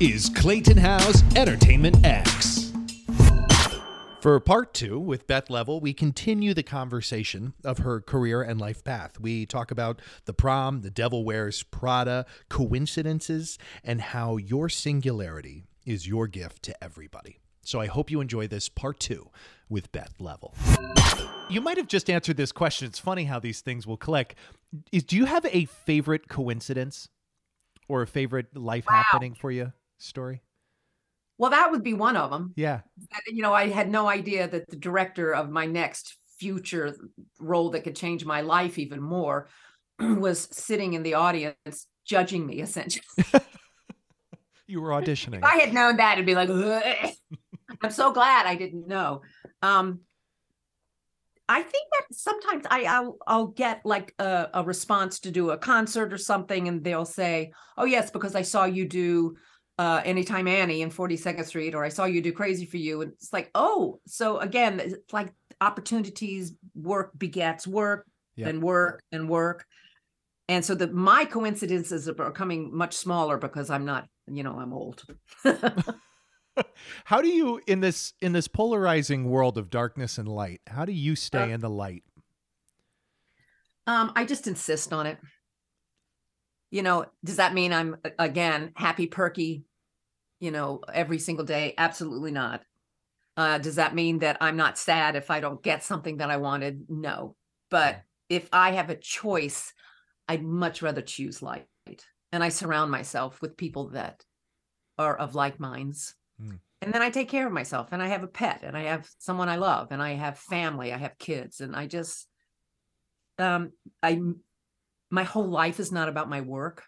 is Clayton House Entertainment X. For part two with Beth Leavel, we continue the conversation of her career and life path. We talk about the prom, the devil wears Prada, coincidences, and how your singularity is your gift to everybody. So I hope you enjoy this part two with Beth Leavel. You might have just answered this question. It's funny how these things will click. Is, do you have a favorite coincidence or a favorite life Wow. happening for you story? Well, that would be one of them. Yeah. You know, I had no idea that the director of my next future role that could change my life even more was sitting in the audience judging me essentially. You were auditioning. If I had known that, it'd be like, I'm so glad I didn't know. Um, I think that sometimes I I'll, I'll get like a, a response to do a concert or something, and they'll say, "Oh yes, because I saw you do uh, Anytime Annie in 42nd Street, or I saw you do Crazy for You," and it's like, oh, so again, it's like opportunities, work begets work, Yep. and work and work. And so the my coincidences are becoming much smaller because I'm not, you know, I'm old. how do you in this in this polarizing world of darkness and light, how do you stay Uh, in the light? Um, I just insist on it. You know, does that mean I'm again happy, perky, you know, every single day? Absolutely not. Uh, does that mean that I'm not sad if I don't get something that I wanted? No. But if I have a choice, I'd much rather choose light. And I surround myself with people that are of like minds. Mm. And then I take care of myself and I have a pet and I have someone I love and I have family, I have kids and I just um I my whole life is not about my work.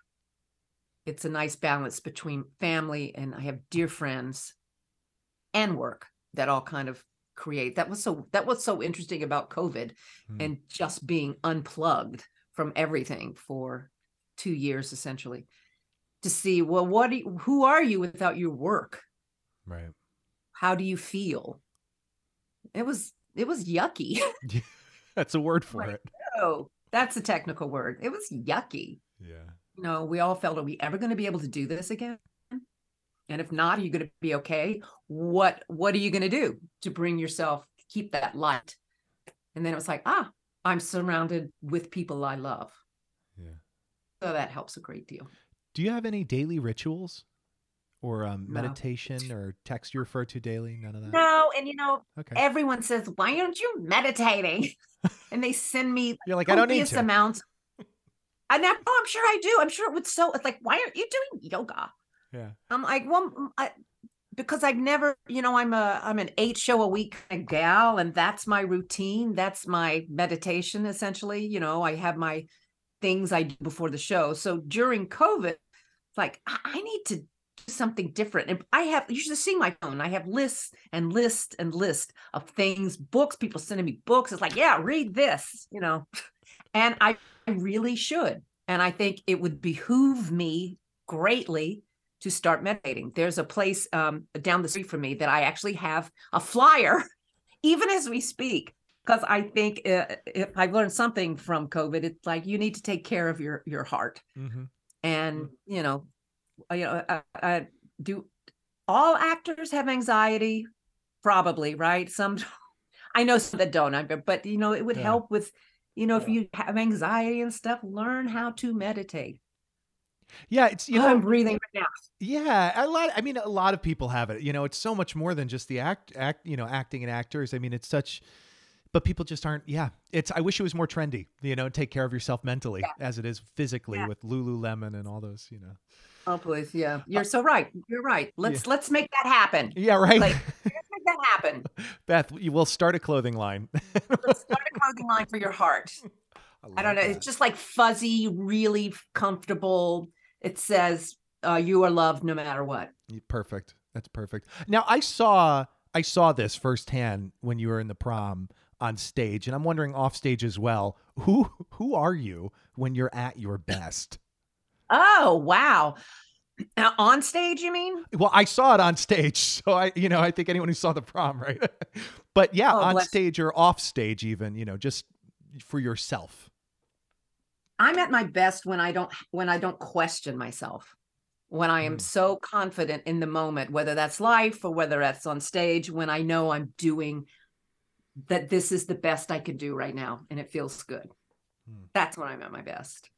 It's a nice balance between family and I have dear friends and work that all kind of create. That was so that was so interesting about COVID Hmm. and just being unplugged from everything for 2 years essentially. To see, well, what do you, who are you without your work? Right. How do you feel? It was it was yucky. That's a word for Right. it. oh, that's a technical word. It was yucky. Yeah. you know, we all felt, are we ever going to be able to do this again? And if not, are you going to be okay? What What are you going to do to bring yourself keep that light? And then it was like, ah, I'm surrounded with people I love, Yeah. so that helps a great deal. Do you have any daily rituals or um, No. meditation or text you refer to daily? None of that. No, and you know, Okay. everyone says, why aren't you meditating? and they send me You're like, I don't need to. amounts. And I'm, oh, I'm sure I do. I'm sure it would so. It's like, why aren't you doing yoga? Yeah. I'm like, well, I, because I've never, you know, I'm a I'm an eight show a week kind of gal, and that's my routine. That's my meditation, essentially. You know, I have my things I do before the show. So during COVID, like I, I need to something different. And I have you should see my phone. I have lists and lists and lists of things, books. People sending me books. It's like, yeah, read this. You know, and I I really should. And I think it would behoove me greatly to start meditating. There's a place um, down the street from me that I actually have a flyer, even as we speak, because I think uh, if I've learned something from COVID, it's like you need to take care of your your heart, hmm and you know, Uh, you know, I, I do all actors have anxiety, probably right? Some, I know some that don't, but you know, it would Yeah. help with. You know, if you have anxiety and stuff, learn how to meditate. Yeah. It's you You know. I'm breathing right now. Yeah, a lot. I mean, a lot of people have it. You know, it's so much more than just the act, act. You know, acting and actors. I mean, it's such. But people just aren't. Yeah, it's. I wish it was more trendy. You know, take care of yourself mentally as it is physically Yeah. with Lululemon and all those. You know. Oh, please, yeah, you're so right. You're right. Let's let's make that happen. Yeah. Right. Like- Let's make that happen. Beth, you will start a clothing line. Let's start a clothing line for your heart. I don't know. It's just like fuzzy, really comfortable. It says uh, you are loved no matter what. perfect. That's perfect. Now I saw I saw this firsthand when you were in the prom on stage, and I'm wondering off stage as well. Who who are you when you're at your best? Oh wow! Now, on stage, you mean? Well, I saw it on stage, so I, you know, I think anyone who saw the prom, right? but yeah, Oh, on bless- stage or off stage, even, you know, just for yourself. I'm at my best when I don't when I don't question myself. when I am Mm. so confident in the moment, whether that's life or whether that's on stage, when I know I'm doing that this is the best I can do right now and it feels good. Hmm. That's when I'm at my best.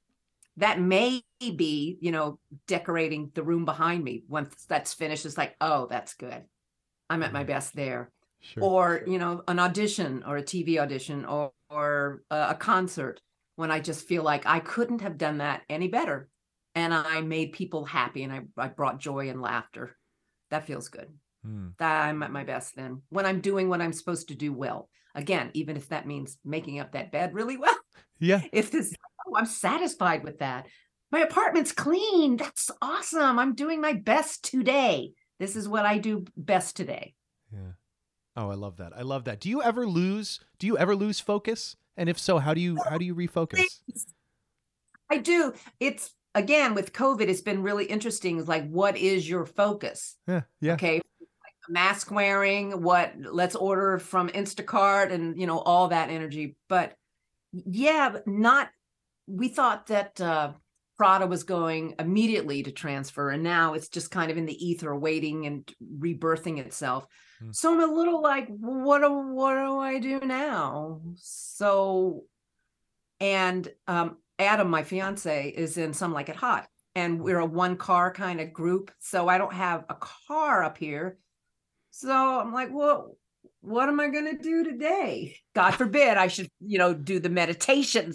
That may be, you know, decorating the room behind me. Once that's finished, it's like, oh, that's good. I'm at my Mhm. best there Sure. or you know an audition or a tv audition or or a concert when i just feel like i couldn't have done that any better and i made people happy and i, I brought joy and laughter that feels good Mm. that i'm at my best then when i'm doing what i'm supposed to do well again even if that means making up that bed really well Yeah. if this Oh, i'm satisfied with that my apartment's clean that's awesome i'm doing my best today this is what i do best today Yeah. Oh, I love that. I love that. Do you ever lose do you ever lose focus? And if so, how do you how do you refocus? I do. It's again with COVID, it's been really interesting. It's like, what is your focus? Yeah. Yeah. Okay. Like mask wearing, what let's order from Instacart and you know, all that energy. But yeah, not we thought that uh Prada was going immediately to transfer, and now it's just kind of in the ether, waiting and rebirthing itself. Hmm. So I'm a little like, what do what do I do now? So, and um, Adam, my fiance, is in Some Like It Hot, and we're a one car kind of group. So I don't have a car up here. So I'm like, well, what am I going to do today? God forbid I should, you know, do the meditation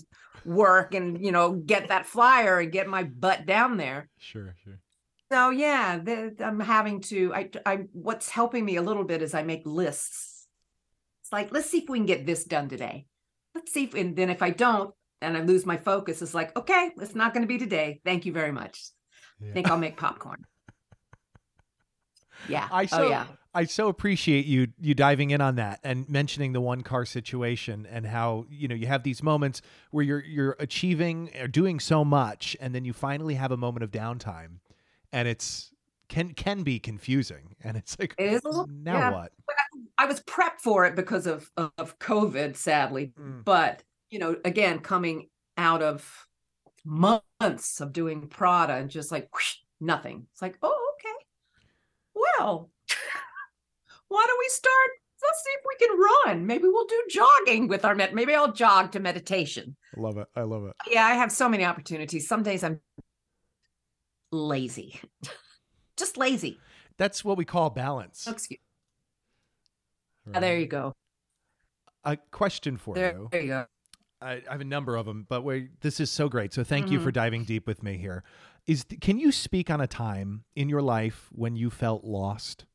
work and, you know, get that flyer and get my butt down there. Sure, sure. So yeah, the, I'm having to. I, I. What's helping me a little bit is I make lists. It's like let's see if we can get this done today. Let's see if, and then if I don't, and I lose my focus, it's like okay, it's not going to be today. Thank you very much. Yeah. I think I'll make popcorn. Yeah. I oh, so oh yeah. I so appreciate you you diving in on that and mentioning the one car situation and how you know you have these moments where you're you're achieving or doing so much and then you finally have a moment of downtime and it's can can be confusing and it's like It is a little- now yeah. what I was prepped for it because of of COVID, sadly. Mm. But you know, again, coming out of months of doing Prada and just like whoosh, nothing. It's like, oh, okay. Well, why don't we start? Let's see if we can run. Maybe we'll do jogging with our med. Maybe I'll jog to meditation. Love it I love it Yeah, I have so many opportunities. Some days I'm lazy, just lazy. that's what we call balance Oh, excuse. Ah, there you go. a question for There, you there you go. I, I have a number of them, but we this is so great. So thank you Mhm. for diving deep with me here. Is can you speak on a time in your life when you felt lost?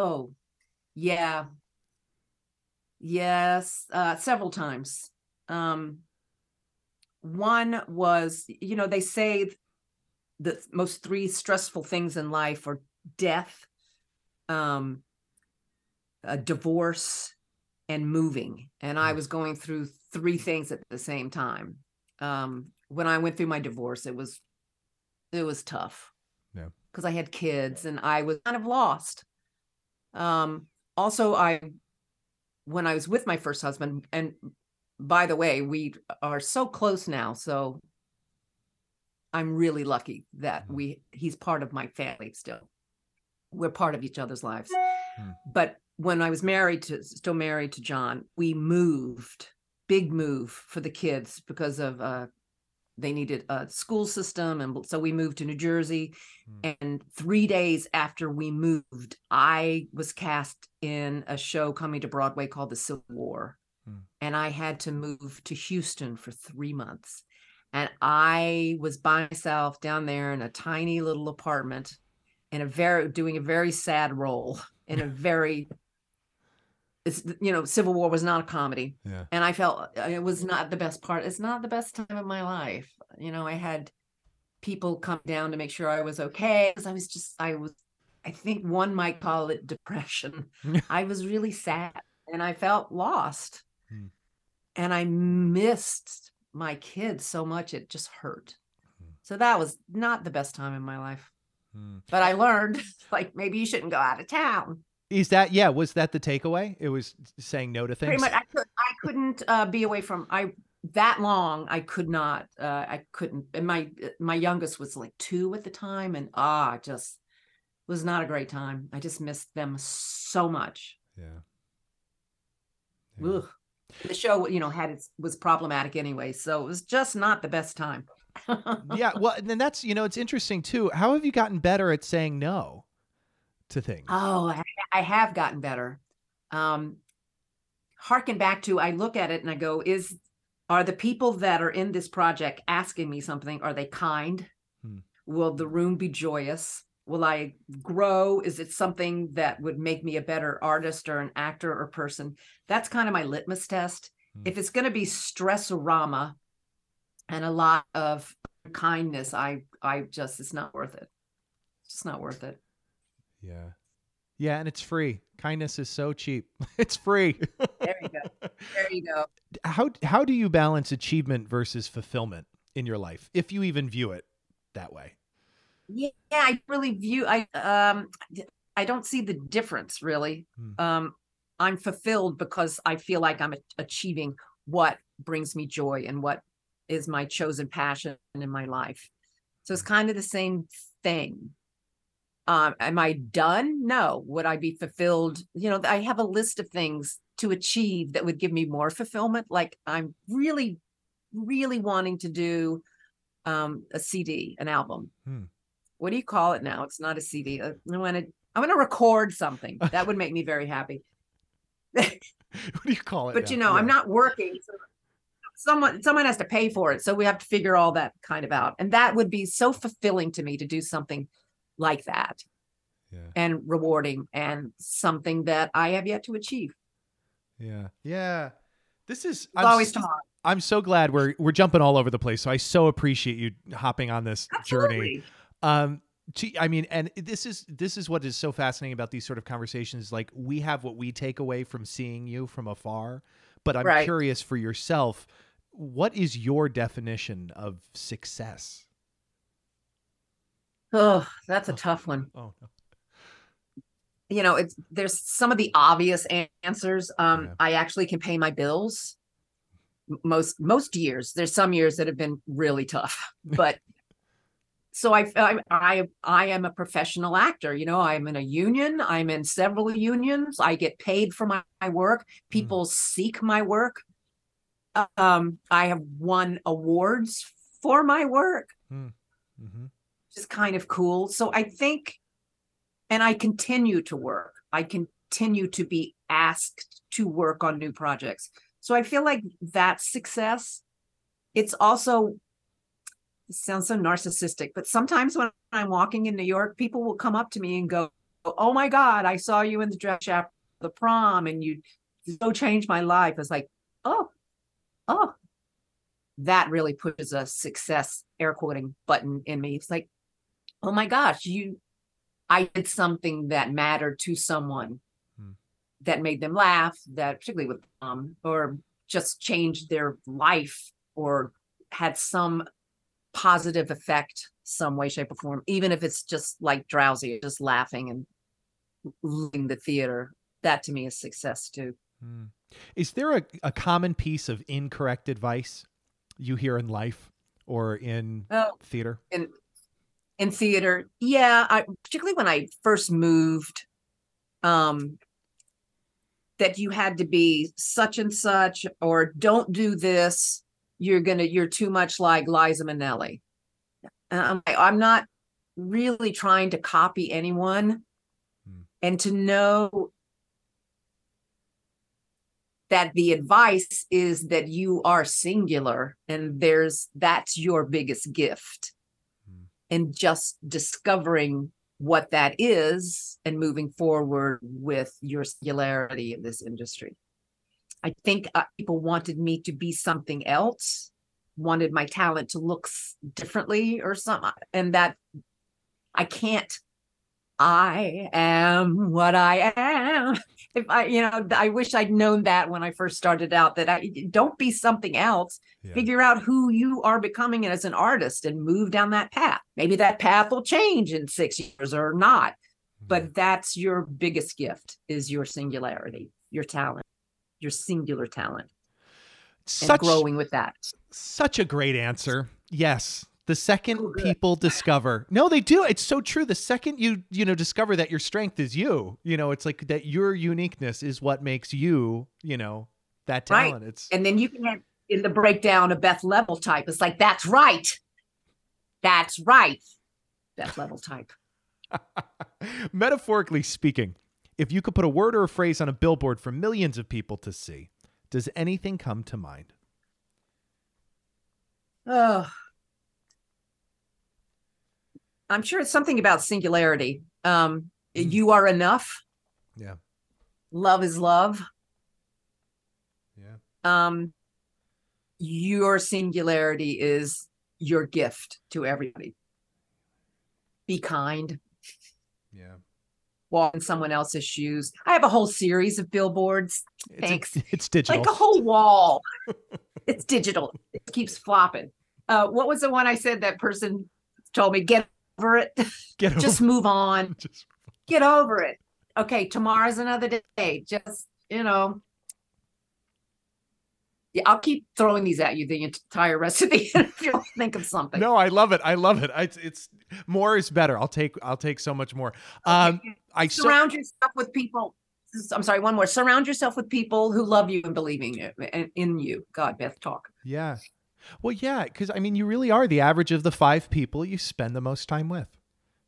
Oh, yeah. Yes, uh, several times. Um, one was, you know, they say th- the most three stressful things in life are death, um, a divorce, and moving. And I Mm. was going through three things at the same time. Um, when I went through my divorce, it was it was tough. Yeah. Because I had kids and I was kind of lost. Um, also, I when I was with my first husband, and by the way, we are so close now, so I'm really lucky that Mhm. we he's part of my family still. We're part of each other's lives. Hmm. But when I was married to still married to John, we moved, big move for the kids because of uh they needed a school system and so we moved to New Jersey Hmm. and 3 days after we moved I was cast in a show coming to Broadway called The Civil War Hmm. and I had to move to Houston for 3 months and I was by myself down there in a tiny little apartment in a very doing a very sad role in a very you know Civil War was not a comedy Yeah. and I felt uh, it was not the best part. It's not the best time of my life. You know, I had people come down to make sure I was okay because I was just I was I think one might call it depression. I was really sad and I felt lost. Hmm. And I missed my kids so much it just hurt. Hmm. So that was not the best time in my life. Hmm. But I learned like maybe you shouldn't go out of town. Is that yeah? Was that the takeaway? It was saying no to things. pretty much I, could, I couldn't uh, be away from i that long I could not uh I couldn't and my my youngest was like 2 at the time and ah just was not a great time. I just missed them so much. Yeah. Ugh. The show, you know, had its was problematic anyway, so it was just not the best time. yeah, well, and then that's you know it's interesting too. How have you gotten better at saying no to things? Oh, I, I have gotten better. Um, harken back to I look at it and I go, is are the people that are in this project asking me something? Are they kind? Hmm. Will the room be joyous? Will I grow? Is it something that would make me a better artist or an actor or person? That's kind of my litmus test. Hmm. If it's going to be stressorama and a lot of kindness, I I just it's not worth it. It's just not worth it. Yeah. Yeah, and it's free. Kindness is so cheap. It's free. there you go. There you go. How how do you balance achievement versus fulfillment in your life, if you even view it that way? Yeah, I really view I um I don't see the difference really. Hmm. Um I'm fulfilled because I feel like I'm achieving what brings me joy and what is my chosen passion in my life. So it's kind of the same thing. Um, am I done? No. Would I be fulfilled? You know, I have a list of things to achieve that would give me more fulfillment. Like I'm really, really wanting to do um, a CD, an album. Hmm. What do you call it now? It's not a CD. Uh, I want to. I want to record something. That would make me very happy. what do you call it? But now? you know, yeah. I'm not working. So someone someone has to pay for it. So we have to figure all that kind of out. And that would be so fulfilling to me to do something like that yeah. and rewarding and something that I have yet to achieve. Yeah. Yeah. This is I'm always talk. I'm so glad we're we're jumping all over the place. So I so appreciate you hopping on this Absolutely. journey. Um I mean, and this is this is what is so fascinating about these sort of conversations. Like we have what we take away from seeing you from afar, but I'm right. curious for yourself. What is your definition of success? Oh, that's a tough one. Oh no. You know, it's there's some of the obvious answers. Um, yeah. I actually can pay my bills. Most most years, there's some years that have been really tough, but so I, I I I am a professional actor. You know, I'm in a union. I'm in several unions. I get paid for my, my work. Mm. People mm. seek my work. Um, I have won awards for my work. Mm. Mm-hmm is kind of cool. So I think, and I continue to work. I continue to be asked to work on new projects. So I feel like that's success. It's also it sounds so narcissistic, but sometimes when I'm walking in New York, people will come up to me and go, "Oh my God, I saw you in the dress shop, the prom, and you so changed my life." It's like, oh, oh, that really pushes a success air quoting button in me. It's like, oh my gosh, you, I did something that mattered to someone hmm. that made them laugh, that particularly with um, or just changed their life or had some positive effect some way shape or form even if it's just like drowsy just laughing and leaving the theater that to me is success too hmm. is there a, a common piece of incorrect advice you hear in life or in oh, theater in in theater. Yeah i particularly when i first moved um that you had to be such and such or don't do this you're gonna you're too much like liza minnelli. I'm, I'm not really trying to copy anyone. Hmm. and to know that the advice is that you are singular and there's that's your biggest gift and just discovering what that is and moving forward with your singularity in this industry. I think uh, people wanted me to be something else, wanted my talent to look differently or something, and that I can't I am what I am. If I, you know, I wish I'd known that when I first started out that I don't be something else. Yeah. Figure out who you are becoming as an artist and move down that path. Maybe that path will change in six years or not. But that's your biggest gift is your singularity, your talent, your singular talent. Such growing with that. such a great answer. Yes. The second Oh, people discover, no, they do. It's so true. The second you, you know, discover that your strength is you, you know, it's like that your uniqueness is what makes you, you know, that Right. talent. It's And then you can have in the breakdown a Beth Leavel type. It's like, that's right. That's right. Beth Leavel type. metaphorically speaking, if you could put a word or a phrase on a billboard for millions of people to see, does anything come to mind? Oh. I'm sure it's something about singularity. Um, Mm. you are enough. Yeah. Love is love. Yeah. Um, your singularity is your gift to everybody. Be kind. Yeah. Walk in someone else's shoes. I have a whole series of billboards, It's, Thanks. it's digital. like a whole wall. it's digital. It keeps flopping. Uh, what was the one I said that person told me? Get over it. Get Just over- move on. just- Get over it. Okay, tomorrow's another day. Just you know. Yeah, I'll keep throwing these at you the entire rest of the interview. I'll think of something. No, I love it. I love it. I, it's, more is better. I'll take I'll take so much more. Um, Okay, I surround yourself with people. I'm sorry, one more. Surround yourself with people who love you and believing in you. God, Beth, talk. yeah. Well, yeah, because I mean, you really are the average of the five people you spend the most time with.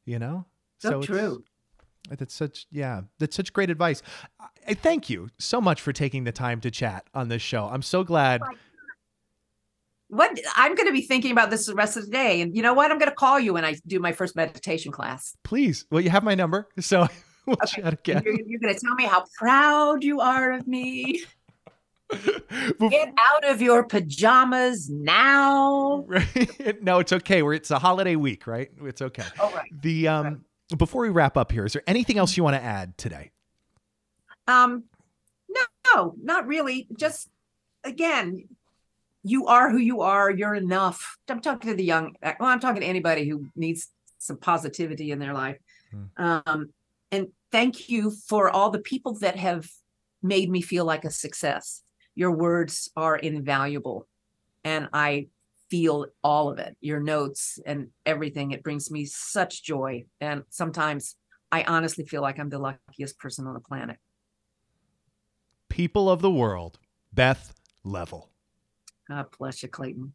You know. So, it's- true. That's such yeah. That's such great advice. I, I thank you so much for taking the time to chat on this show. I'm so glad. What I'm going to be thinking about this the rest of the day, and you know what? I'm going to call you when I do my first meditation class. Please, well, you have my number, so we'll Okay. chat again. You're, you're going to tell me how proud you are of me. Get out of your pajamas now. Right? no, it's okay. We're it's a holiday week, right? It's okay. All right. The um before we wrap up here, is there anything else you want to add today? Um, no, no, not really. Just again, you are who you are. You're enough. I'm talking to the young. Well, I'm talking to anybody who needs some positivity in their life. Um, and thank you for all the people that have made me feel like a success. Your words are invaluable, and I feel all of it. Your notes and everything. It brings me such joy, and sometimes I honestly feel like I'm the luckiest person on the planet. People of the world, Beth Leavel. God bless you, Clayton.